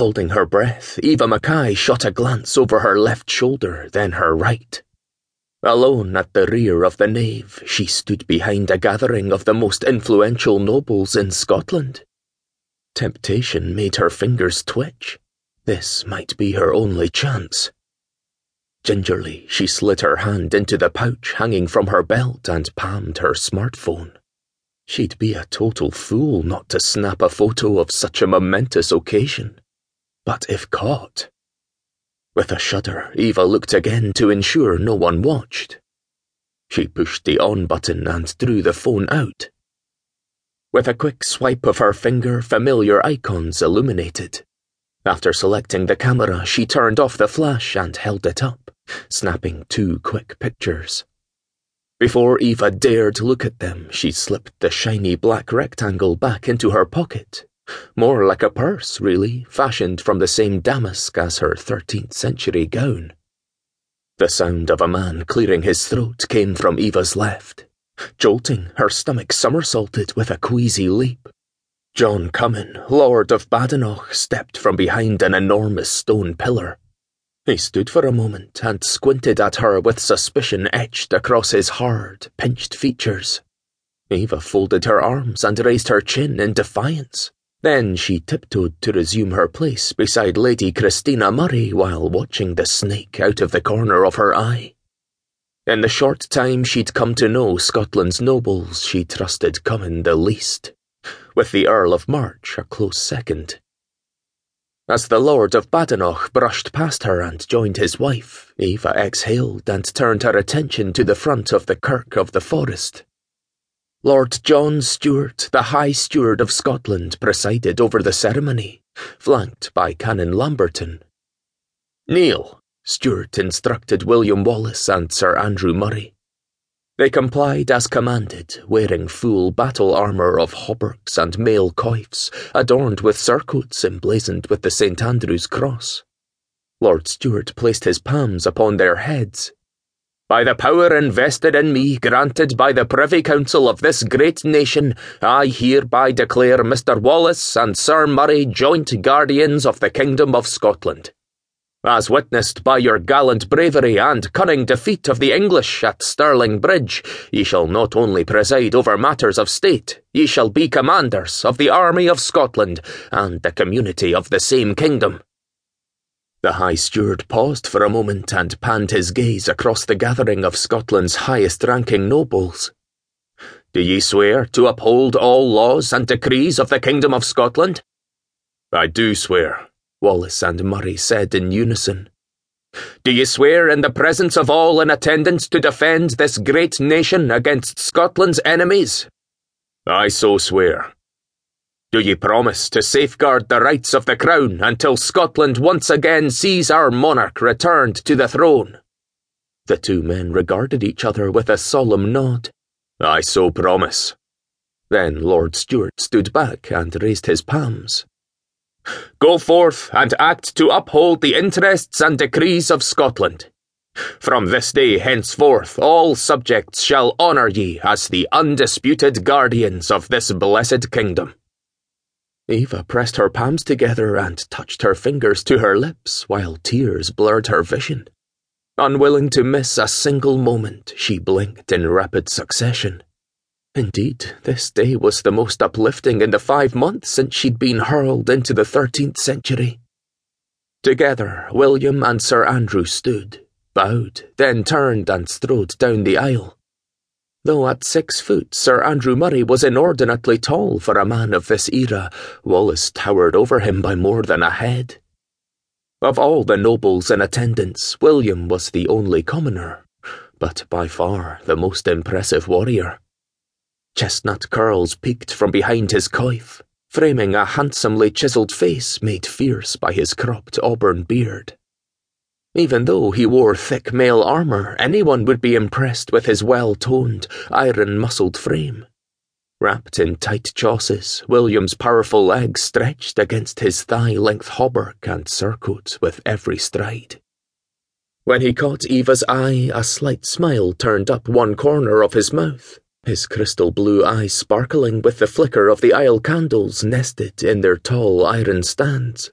Holding her breath, Eva MacKay shot a glance over her left shoulder, then her right. Alone at the rear of the nave, she stood behind a gathering of the most influential nobles in Scotland. Temptation made her fingers twitch. This might be her only chance. Gingerly, she slid her hand into the pouch hanging from her belt and palmed her smartphone. She'd be a total fool not to snap a photo of such a momentous occasion. But if caught, with a shudder, Eva looked again to ensure no one watched. She pushed the on button and drew the phone out. With a quick swipe of her finger, familiar icons illuminated. After selecting the camera, she turned off the flash and held it up, snapping two quick pictures. Before Eva dared look at them, she slipped the shiny black rectangle back into her pocket more like a purse, really, fashioned from the same damask as her 13th century gown. The sound of a man clearing his throat came from Eva's left. Jolting, her stomach somersaulted with a queasy leap. John Comyn, Lord of Badenoch, stepped from behind an enormous stone pillar. He stood for a moment and squinted at her with suspicion etched across his hard, pinched features. Eva folded her arms and raised her chin in defiance. Then she tiptoed to resume her place beside Lady Christina Murray while watching the snake out of the corner of her eye. In the short time she'd come to know Scotland's nobles, she trusted Comyn the least, with the Earl of March a close second. As the Lord of Badenoch brushed past her and joined his wife, Eva exhaled and turned her attention to the front of the Kirk of the Forest. Lord John Stewart, the High Steward of Scotland, presided over the ceremony, flanked by Canon Lamberton. Kneel, Stewart instructed William Wallace and Sir Andrew Murray. They complied as commanded, wearing full battle armour of hauberks and mail coifs, adorned with surcoats emblazoned with the St. Andrew's cross. Lord Stewart placed his palms upon their heads by the power invested in me, granted by the Privy Council of this great nation, I hereby declare Mr. Wallace and Sir Murray joint guardians of the Kingdom of Scotland. As witnessed by your gallant bravery and cunning defeat of the English at Stirling Bridge, ye shall not only preside over matters of state, ye shall be commanders of the army of Scotland and the community of the same kingdom. The High Steward paused for a moment and panned his gaze across the gathering of Scotland's highest ranking nobles. Do ye swear to uphold all laws and decrees of the Kingdom of Scotland? I do swear, Wallace and Murray said in unison. Do ye swear in the presence of all in attendance to defend this great nation against Scotland's enemies? I so swear. Do ye promise to safeguard the rights of the Crown until Scotland once again sees our monarch returned to the throne? The two men regarded each other with a solemn nod. I so promise. Then Lord Stewart stood back and raised his palms. Go forth and act to uphold the interests and decrees of Scotland. From this day henceforth, all subjects shall honour ye as the undisputed guardians of this blessed kingdom. Eva pressed her palms together and touched her fingers to her lips while tears blurred her vision. Unwilling to miss a single moment, she blinked in rapid succession. Indeed, this day was the most uplifting in the five months since she'd been hurled into the 13th century. Together, William and Sir Andrew stood, bowed, then turned and strode down the aisle. Though at six foot, Sir Andrew Murray was inordinately tall for a man of this era, Wallace towered over him by more than a head. Of all the nobles in attendance, William was the only commoner, but by far the most impressive warrior. Chestnut curls peeked from behind his coif, framing a handsomely chiselled face made fierce by his cropped auburn beard. Even though he wore thick mail armour, anyone would be impressed with his well toned, iron muscled frame. Wrapped in tight chausses, William's powerful legs stretched against his thigh length hauberk and surcoat with every stride. When he caught Eva's eye, a slight smile turned up one corner of his mouth, his crystal blue eyes sparkling with the flicker of the aisle candles nested in their tall iron stands.